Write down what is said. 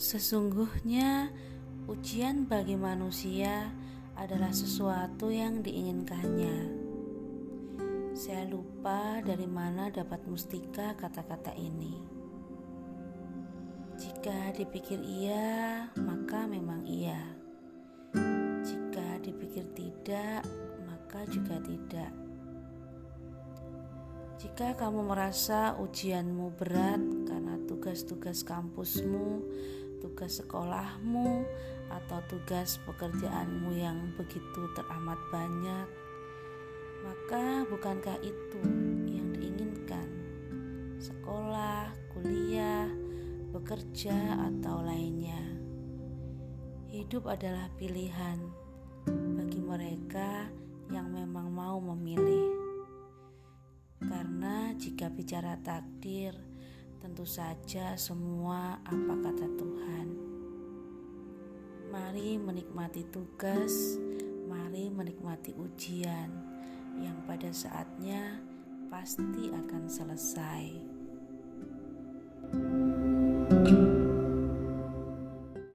Sesungguhnya, ujian bagi manusia adalah sesuatu yang diinginkannya. Saya lupa dari mana dapat mustika kata-kata ini. Jika dipikir iya, maka memang iya. Jika dipikir tidak, maka juga tidak. Jika kamu merasa ujianmu berat karena tugas-tugas kampusmu, tugas sekolahmu, atau tugas pekerjaanmu yang begitu teramat banyak, maka bukankah itu yang diinginkan? Sekolah, kuliah, bekerja, atau lainnya. Hidup adalah pilihan bagi mereka yang memang mau memilih. Karena jika bicara takdir, tentu saja semua apa kata Tuhan. Mari menikmati tugas, mari menikmati ujian yang pada saatnya pasti akan selesai. thank you